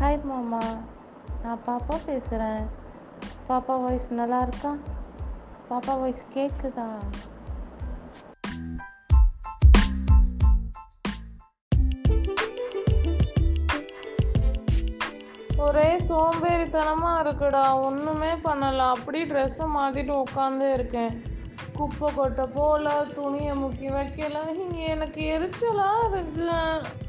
Hi மாமா. நான் பாப்பா பேசுகிறேன் பாப்பா வாய்ஸ் நல்லா இருக்கா? பாப்பா வாய்ஸ் கேட்குதா ஒரே சோம்பேறித்தனமாக இருக்குடா. ஒன்றுமே பண்ணலை. அப்படி ட்ரெஸ்ஸை மாற்றிட்டு உட்காந்து இருக்கேன். குப்பை கொட்டை போல துணியை முக்கி வைக்கல. எனக்கு எரிச்சலாக இருக்குது